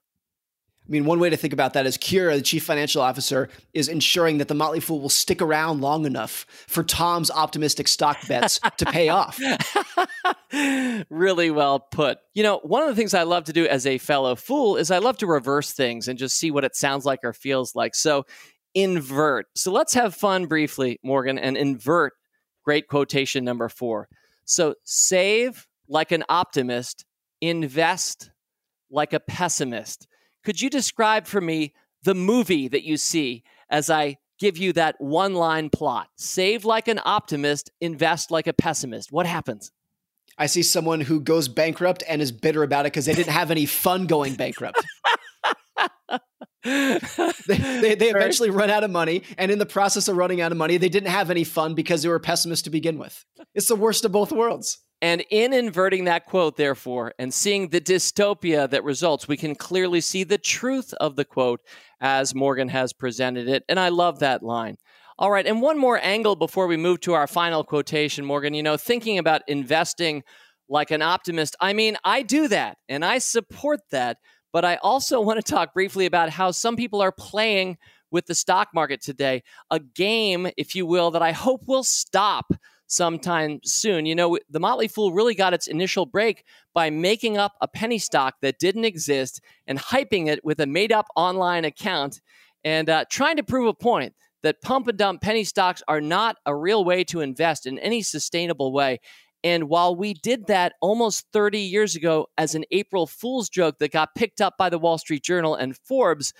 I mean, one way to think about that is Kira, the chief financial officer, is ensuring that the Motley Fool will stick around long enough for Tom's optimistic stock bets to pay off. [LAUGHS] [LAUGHS] really well put. You know, one of the things I love to do as a fellow fool is I love to reverse things and just see what it sounds like or feels like. So, invert. So, let's have fun briefly, Morgan, and invert great quotation number four. So, save like an optimist, invest like a pessimist. Could you describe for me the movie that you see as I give you that one line plot? Save like an optimist, invest like a pessimist. What happens? I see someone who goes bankrupt and is bitter about it because they didn't have any fun going bankrupt. [LAUGHS] they, they, they, eventually run out of money. And in the process of running out of money, they didn't have any fun because they were pessimists to begin with. It's the worst of both worlds. And in inverting that quote, therefore, and seeing the dystopia that results, we can clearly see the truth of the quote as Morgan has presented it. And I love that line. All right. And one more angle before we move to our final quotation, Morgan. You know, thinking about investing like an optimist, I mean, I do that and I support that. But I also [LAUGHS] want to talk briefly about how some people are playing with the stock market today, a game, if you will, that I hope will stop sometime soon. You know, the Motley Fool really got its initial break by making up a penny stock that didn't exist and hyping it with a made up online account and uh, trying to prove a point that pump and dump penny stocks are not a real way to invest in any sustainable way. And while we did that almost 30 years ago as an April Fool's joke that got picked up by the Wall Street Journal and Forbes,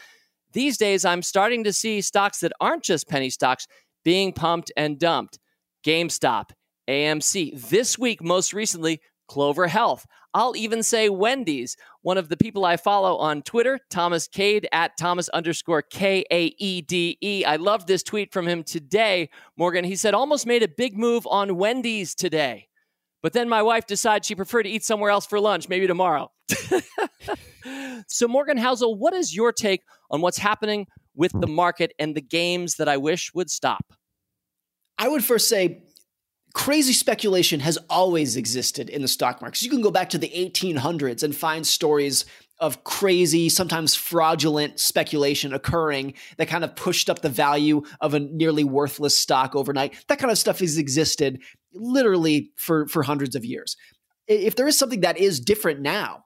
these days I'm starting to see stocks that aren't just penny stocks being pumped and dumped. GameStop, AMC. This week, most recently, Clover Health. I'll even say Wendy's. One of the people I follow on Twitter, Thomas Kaede at Thomas underscore K A E D E. I love this tweet from him today, Morgan. He said, almost made a big move on Wendy's today. But then my wife decided she preferred to eat somewhere else for lunch, maybe tomorrow. [LAUGHS] so, Morgan Housel, what is your take on what's happening with the market and the games that I wish would stop? I would first say crazy speculation has always existed in the stock markets. You can go back to the 1800s and find stories of crazy, sometimes fraudulent speculation occurring that kind of pushed up the value of a nearly worthless stock overnight. That kind of stuff has existed literally for, for hundreds of years. If there is something that is different now,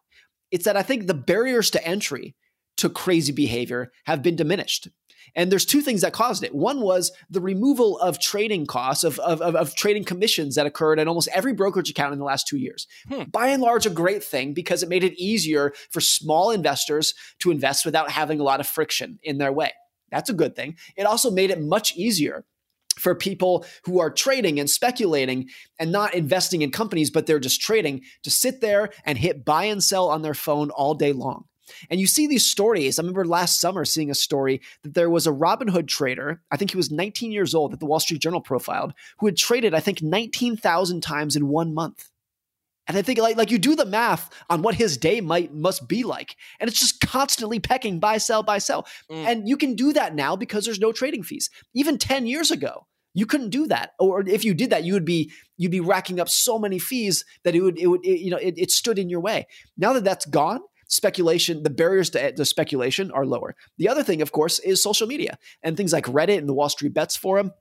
it's that I think the barriers to entry to crazy behavior have been diminished. And there's two things that caused it. One was the removal of trading costs, of, of, of, of trading commissions that occurred in almost every brokerage account in the last two years. Hmm. By and large, a great thing because it made it easier for small investors to invest without having a lot of friction in their way. That's a good thing. It also made it much easier for people who are trading and speculating and not investing in companies, but they're just trading to sit there and hit buy and sell on their phone all day long. And you see these stories. I remember last summer seeing a story that there was a Robinhood trader, I think he was 19 years old, that the Wall Street Journal profiled, who had traded, I think, 19,000 times in one month. And I think like like you do the math on what his day might must be like, and it's just constantly pecking buy sell buy sell. Mm. And you can do that now because there's no trading fees. Even 10 years ago, You couldn't do that, or if you did that, you would be you'd be racking up so many fees that it would it would it, you know it, it stood in your way. Now that that's gone, speculation, the barriers to, to, speculation are lower. The other thing, of course, is social media and things like Reddit and the Wall Street Bets Forum.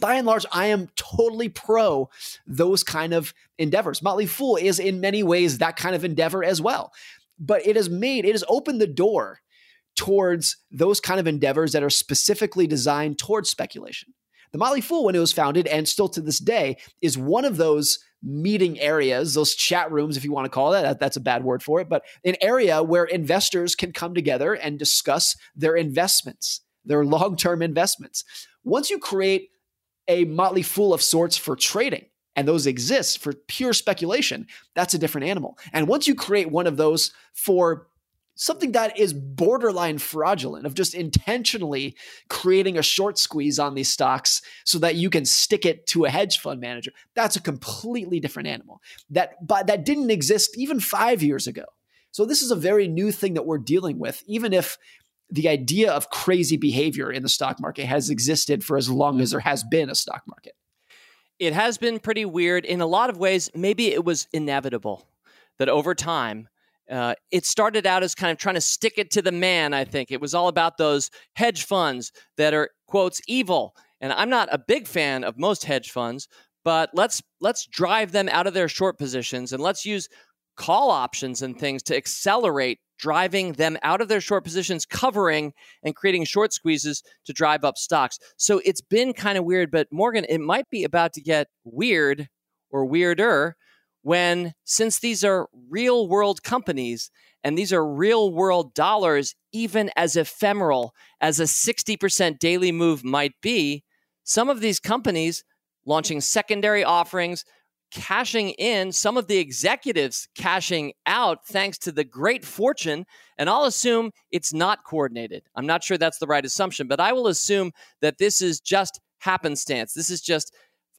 By and large, I am totally pro those kind of endeavors. Motley Fool is in many ways that kind of endeavor as well. But it has made, it has opened the door towards those kind of endeavors that are specifically designed towards speculation. The Motley Fool, when it was founded, and still to this day, is one of those meeting areas, those chat rooms, if you want to call that, that's a bad word for it, but an area where investors can come together and discuss their investments, their long term investments. Once you create a motley fool of sorts for trading, and those exist for pure speculation, that's a different animal. And once you create one of those for something that is borderline fraudulent of just intentionally creating a short squeeze on these stocks so that you can stick it to a hedge fund manager. That's a completely different animal that but that didn't exist even 5 years ago. So this is a very new thing that we're dealing with even if the idea of crazy behavior in the stock market has existed for as long as there has been a stock market. It has been pretty weird in a lot of ways. Maybe it was inevitable that over time uh, it started out as kind of trying to stick it to the man, I think. It was all about those hedge funds that are, quotes, evil. And I'm not a big fan of most hedge funds, but let's let's drive them out of their short positions and let's use call options and things to accelerate driving them out of their short positions, covering and creating short squeezes to drive up stocks. So it's been kind of weird, but Morgan, it might be about to get weird or weirder when since these are real world companies and these are real world dollars, even as ephemeral as a 60% daily move might be, some of these companies launching secondary offerings, cashing in, some of the executives cashing out thanks to the great fortune. And I'll assume it's not coordinated. I'm not sure that's the right assumption, but I will assume that this is just happenstance. This is just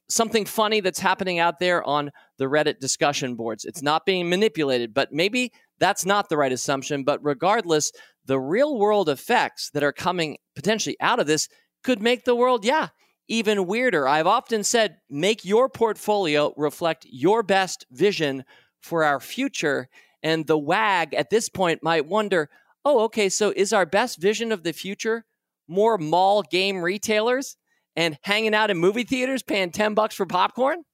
something funny that's happening out there on the Reddit discussion boards. It's not being manipulated, but maybe that's not the right assumption. But regardless, the real world effects that are coming potentially out of this could make the world, yeah, even weirder. I've often said, make your portfolio reflect your best vision for our future. And the WAG at this point might wonder, oh, okay, so is our best vision of the future more mall game retailers? And hanging out in movie theaters paying 10 bucks for popcorn?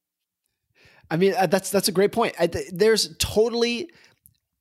I mean, uh, that's that's a great point. I, there's totally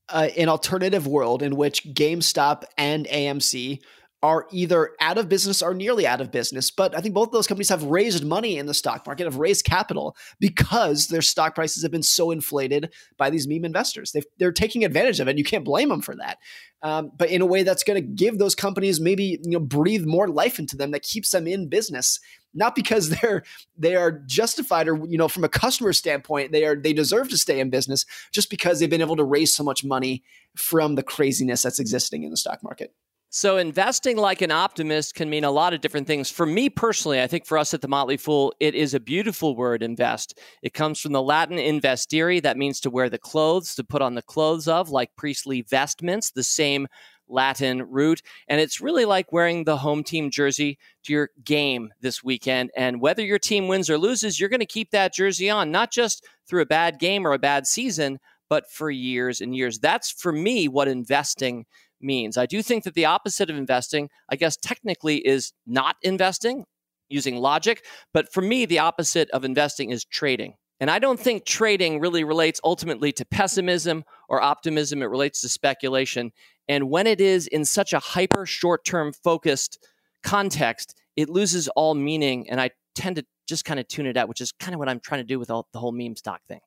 uh, an alternative world in which GameStop and AMC are either out of business or nearly out of business. But I think both of those companies have raised money in the stock market, have raised capital because their stock prices have been so inflated by these meme investors. they are taking advantage of it. You can't blame them for that. Um, but in a way that's going to give those companies maybe you know breathe more life into them that keeps them in business not because [LAUGHS] they're they are justified or you know from a customer standpoint they are they deserve to stay in business just because they've been able to raise so much money from the craziness that's existing in the stock market so, investing like an optimist can mean a lot of different things. For me personally, I think for us at the Motley Fool, it is a beautiful word, invest. It comes from the Latin investere, that means to wear the clothes, to put on the clothes of, like priestly vestments, the same Latin root. And it's really like wearing the home team jersey to your game this weekend. And whether your team wins or loses, you're going to keep that jersey on, not just through a bad game or a bad season, but for years and years. That's for me what investing means. I do think that the opposite of investing, I guess technically, is not investing using logic. But for me, the opposite of investing is trading. And I don't think trading really relates ultimately to pessimism or optimism. It relates to speculation. And when it is in such a hyper short term focused context, it loses all meaning. And I tend to just kind of tune it out, which is kind of what I'm trying to do with all, the whole meme stock thing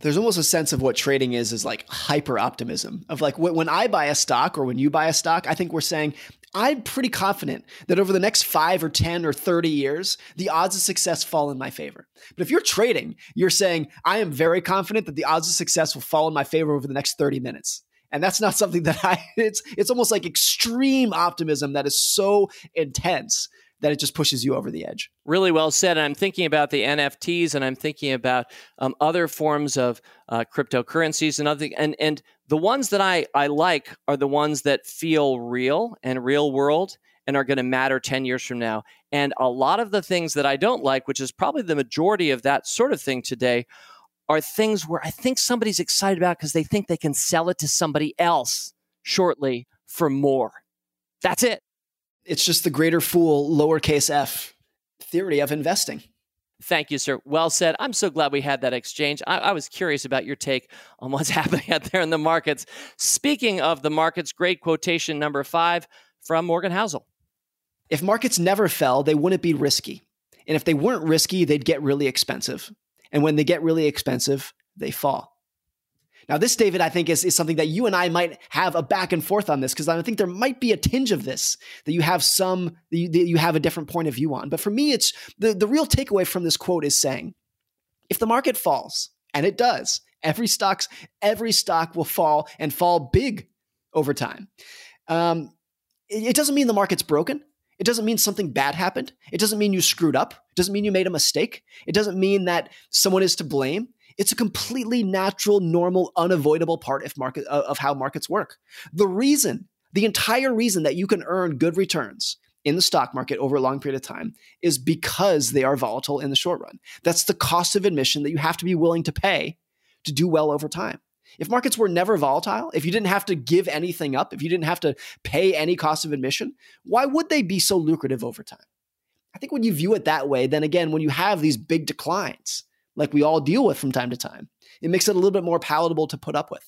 there's almost a sense of what trading is is like hyper optimism of like when I buy a stock or when you buy a stock, I think we're saying I'm pretty confident that over the next five or 10 or 30 years, the odds of success fall in my favor. But if you're trading, you're saying, I am very confident that the odds of success will fall in my favor over the next 30 minutes. And that's not [LAUGHS] something that I, it's, it's almost like extreme optimism that is so intense that it just pushes you over the edge. Really well said. And I'm thinking about the NFTs, and I'm thinking about um, other forms of uh, cryptocurrencies and other and and the ones that I I like are the ones that feel real and real world and are going to matter 10 years from now. And a lot of the things that I don't like, which is probably the majority of that sort of thing today, are things where I think somebody's excited about because they think they can sell it to somebody else shortly for more. That's it. It's just the greater fool, lowercase f theory of investing. Thank you, sir. Well said. I'm so glad we had that exchange. I, I, was curious about your take on what's [LAUGHS] happening out there in the markets. Speaking of the markets, great quotation number five from Morgan Housel. If markets never fell, they wouldn't be risky. And if they weren't risky, they'd get really expensive. And when they get really expensive, they fall. Now, this, David, I think is, is something that you and I might have a back and forth on this because I think there might be a tinge of this that you have some, that you, that you have a different point of view on. But for me, it's the, the real takeaway from this quote is saying if the market falls, and it does, every stocks, every stock will fall and fall big over time. Um, it, it doesn't mean the market's broken. It doesn't mean something bad happened. It doesn't mean you screwed up. It doesn't mean you made a mistake. It doesn't mean that someone is to blame. It's a completely natural, normal, unavoidable part of market uh, of how markets work. The reason, the entire reason that you can earn good returns in the stock market over a long period of time is because they are volatile in the short run. That's the cost of admission that you have to be willing to pay to do well over time. If markets were never volatile, if you didn't have to give anything up, if you didn't have to pay any cost of admission, why would they be so lucrative over time? I think when you view it that way, then again, when you have these big declines, like we all deal with from time to time. It makes it a little bit more palatable to put up with.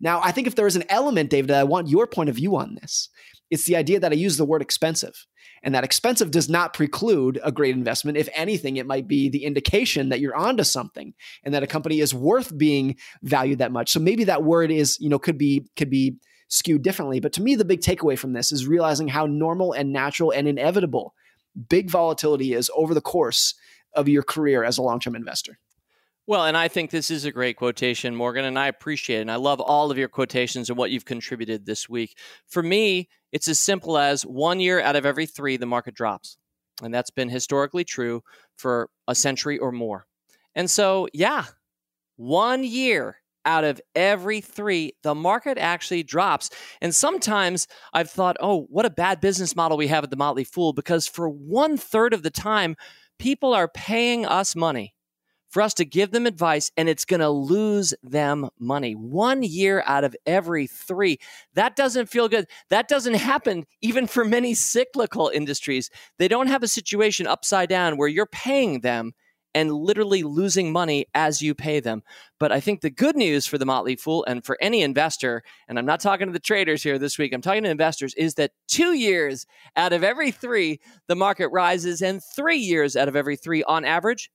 Now, I think if there is an element, David, that I want your point of view on this, it's the idea that I use the word expensive. And that expensive does not preclude a great investment. If anything, it might be the indication that you're onto something and that a company is worth being valued that much. So maybe that word is, you know, could be could be skewed differently. But to me, the big takeaway from this is realizing how normal and natural and inevitable big volatility is over the course of your career as a long term investor. Well, and I think this is a great quotation, Morgan, and I appreciate it. And I love all of your quotations and what you've contributed this week. For me, it's as simple as one year out of every three, the market drops. And that's been historically true for a century or more. And so, yeah, one year out of every three, the market actually drops. And sometimes I've thought, oh, what a bad business model we have at the Motley Fool, because for one third of the time, people are paying us money for us to give them advice and it's going to lose them money. One year out of every three. That doesn't feel good. That doesn't happen even for many cyclical industries. They don't have a situation upside down where you're paying them and literally losing money as you pay them. But I think the good news for the Motley Fool and for any investor, and I'm not talking to the traders here this week, I'm talking to investors, is that two years out of every three, the market rises, and three years out of every three, on average,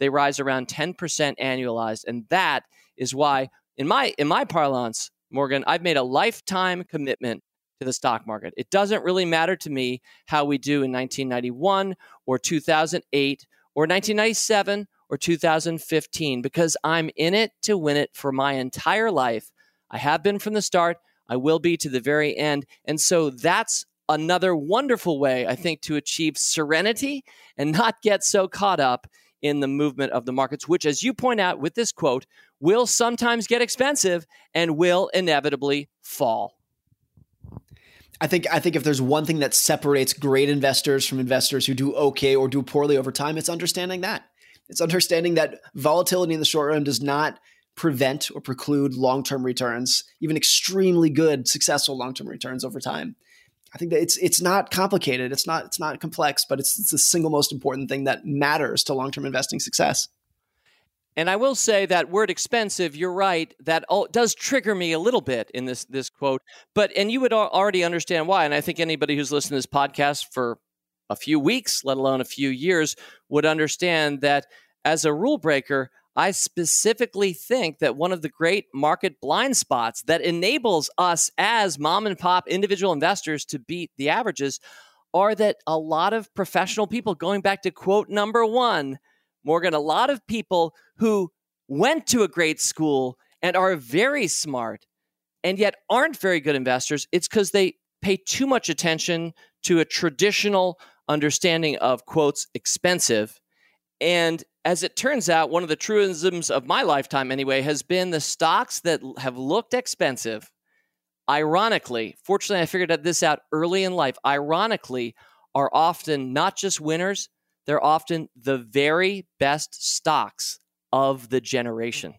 they rise around 10% annualized. And that is why, in my in my parlance, Morgan, I've made a lifetime commitment to the stock market. It doesn't really matter to me how we do in 1991 or 2008 or 1997 or 2015 because I'm in it to win it for my entire life. I have been from the start, I will be to the very end. And so that's another wonderful way, I think, to achieve serenity and not get so caught up in the movement of the markets, which, as you point out with this quote, will sometimes get expensive and will inevitably fall. I think I think if there's one thing that separates great investors from investors who do okay or do poorly over time, it's understanding that. It's understanding that volatility in the short run does not prevent or preclude long-term returns, even extremely good, successful long-term returns over time. I think that it's it's not complicated. It's not it's not complex, but it's, it's the single most important thing that matters to long-term investing success. And I will say that word expensive, you're right, that does trigger me a little bit in this this quote. But and you would already understand why. And I think anybody who's listened to this podcast for a few weeks, let alone a few years, would understand that as a rule breaker, I specifically think that one of the great market blind spots that enables us as mom and pop individual investors to beat the averages are that a lot of professional people, going back to quote number one, Morgan, a lot of people who went to a great school and are very smart and yet aren't very good investors, it's because they pay too much attention to a traditional understanding of quotes expensive. And as it turns out, one of the truisms of my lifetime, anyway, has been the stocks that have looked expensive ironically, fortunately, I figured this out early in life, ironically, are often not just winners, they're often the very best stocks of the generation.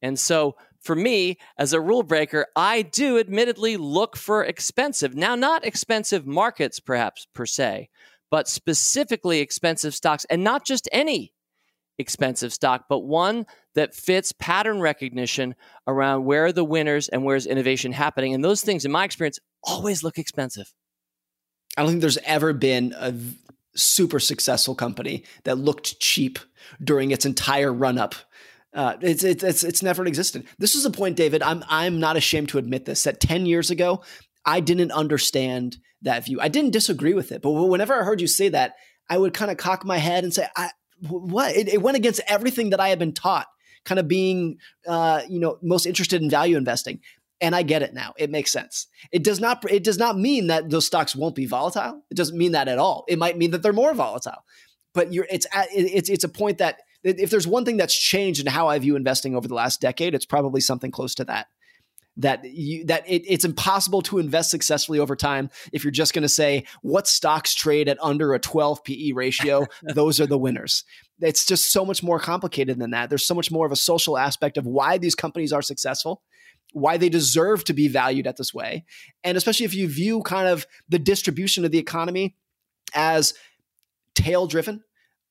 And so for me, as a rule breaker, I do admittedly look for expensive, now not expensive markets, perhaps per se, but specifically expensive stocks, and not just any expensive stock, but one that fits pattern recognition around where are the winners and where's innovation happening. And those things, in my experience, always look expensive. I don't think there's ever been a super successful company that looked cheap during its entire run up. Uh, it's, it's it's never existed. This is a point, David. I'm I'm not ashamed to admit this. That ten years ago, I didn't understand that view. I didn't disagree with it, but whenever I heard you say that, I would kind of cock my head and say, I, "What?" It, it, went against everything that I had been taught. Kind of being, uh, you know, most interested in value investing and I get it now. It makes sense. It does not it does not mean that those stocks won't be volatile. It doesn't mean that at all. It might mean that they're more volatile. But you're it's it's it's a point that if there's one thing that's changed in how I view investing over the last decade, it's probably something close to that. That you that it, it's impossible to invest successfully over time if you're just going to say what stocks trade at under a 12 PE ratio. [LAUGHS] those are the winners. It's just so much more complicated than that. There's so much more of a social aspect of why these companies are successful why they deserve to be valued at this way. And especially if you view kind of the distribution of the economy as tail driven,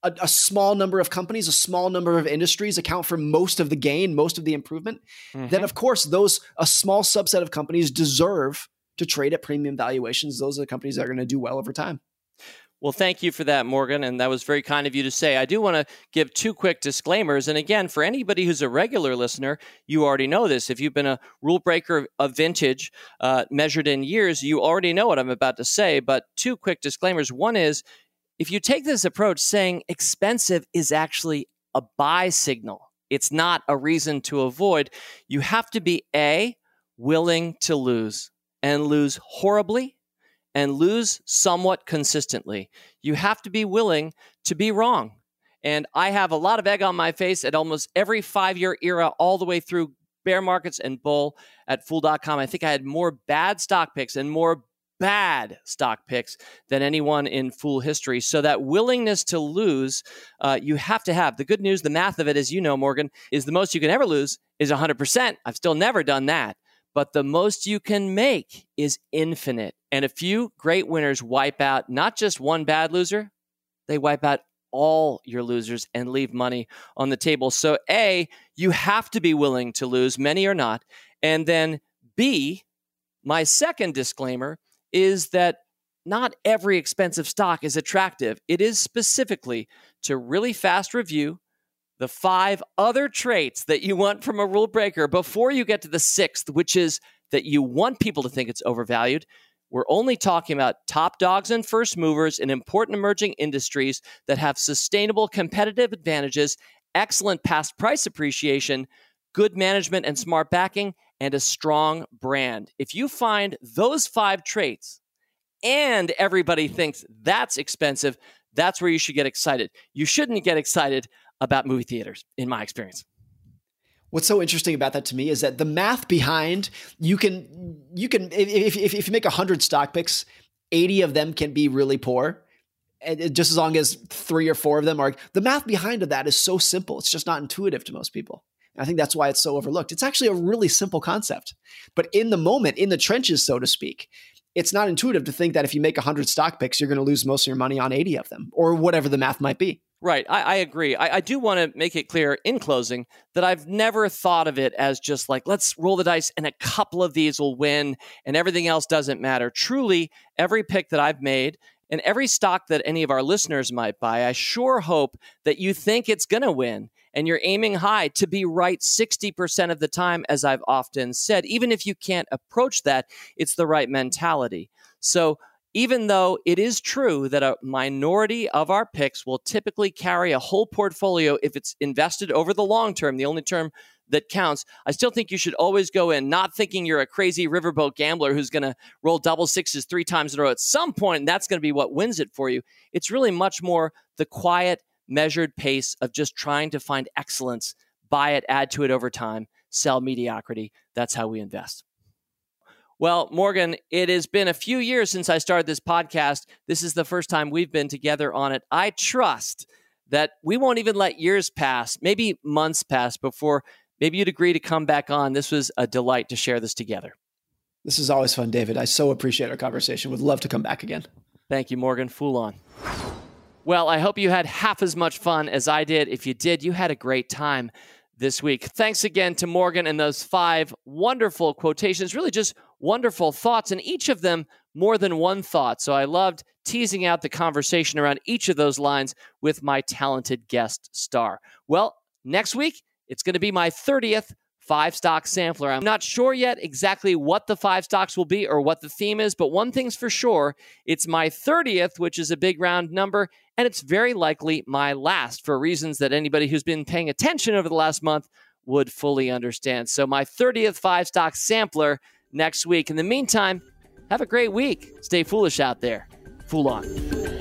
a, a, small number of companies, a small number of industries account for most of the gain, most of the improvement, mm-hmm. then of course those a small subset of companies deserve to trade at premium valuations. Those are the companies that are going to do well over time. Well, thank you for that, Morgan. And that was very kind of you to say. I do want to give two quick disclaimers. And again, for anybody who's a regular listener, you already know this. If you've been a rule breaker of vintage uh, measured in years, you already know what I'm about to say. But two quick disclaimers. One is if you take this approach saying expensive is actually a buy signal, it's not a reason to avoid, you have to be A, willing to lose and lose horribly and lose somewhat consistently. You have to be willing to be wrong. And I have a lot of egg on my face at almost every five year era, all the way through bear markets and bull at fool.com. I think I had more bad stock picks and more bad stock picks than anyone in fool history. So that willingness to lose, uh, you have to have. The good news, the math of it, as you know, Morgan, is the most you can ever lose is 100%. I've still never done that but the most you can make is infinite. And a few great winners wipe out not just one bad loser, they wipe out all your losers and leave money on the table. So, A, you have to be willing to lose, many are not. And then, B, my second disclaimer is that not every expensive stock is attractive. It is specifically to really fast review the five other traits that you want from a rule breaker before you get to the sixth, which is that you want people to think it's overvalued. We're only talking about top dogs and first movers in important emerging industries that have sustainable competitive advantages, excellent past price appreciation, good management and smart backing, and a strong brand. If you find those five traits and everybody thinks that's expensive, that's where you should get excited. You shouldn't get excited about movie theaters, in my experience. What's so interesting about that to me is that the math behind you can you can if if, if you make hundred stock picks, eighty of them can be really poor, and just as long as three or four of them are the math behind of that is so simple. It's just not intuitive to most people. I think that's why it's so overlooked. It's actually a really simple concept, but in the moment, in the trenches, so to speak, it's not intuitive to think that if you make 100 stock picks, you're going to lose most of your money on 80 of them or whatever the math might be. Right. I, I agree. I, I do want to make it clear in closing that I've never thought of it as just like, let's roll the dice and a couple of these will win and everything else doesn't matter. Truly, every pick that I've made and every stock that any of our listeners might buy, I sure hope that you think it's going to win and you're aiming high to be right 60% of the time, as I've often said. Even if you can't approach that, it's the right mentality. So, even though it is true that a minority of our picks will typically carry a whole portfolio if it's invested over the long term, the only term that counts, I still think you should always go in not thinking you're a crazy riverboat gambler who's going to roll double sixes three times in a row. At some point, that's going to be what wins it for you. It's really much more the quiet, measured pace of just trying to find excellence, buy it, add to it over time, sell mediocrity. That's how we invest. Well, Morgan, it has been a few years since I started this podcast. This is the first time we've been together on it. I trust that we won't even let years pass, maybe months pass before maybe you'd agree to come back on. This was a delight to share this together. This is always fun, David. I so appreciate our conversation. Would love to come back again. Thank you, Morgan. Fool on. Well, I hope you had half as much fun as I did. If you did, you had a great time this week. Thanks again to Morgan and those five wonderful quotations, really just wonderful thoughts, and each of them more than one thought. So I loved teasing out the conversation around each of those lines with my talented guest star. Well, next week, it's going to be my 30th five stock sampler. I'm not sure yet exactly what the five stocks will be or what the theme is, but one thing's for sure it's my 30th, which is a big round number, and it's very likely my last for reasons that anybody who's been paying attention over the last month would fully understand. So, my 30th five stock sampler next week. In the meantime, have a great week. Stay foolish out there. Fool on.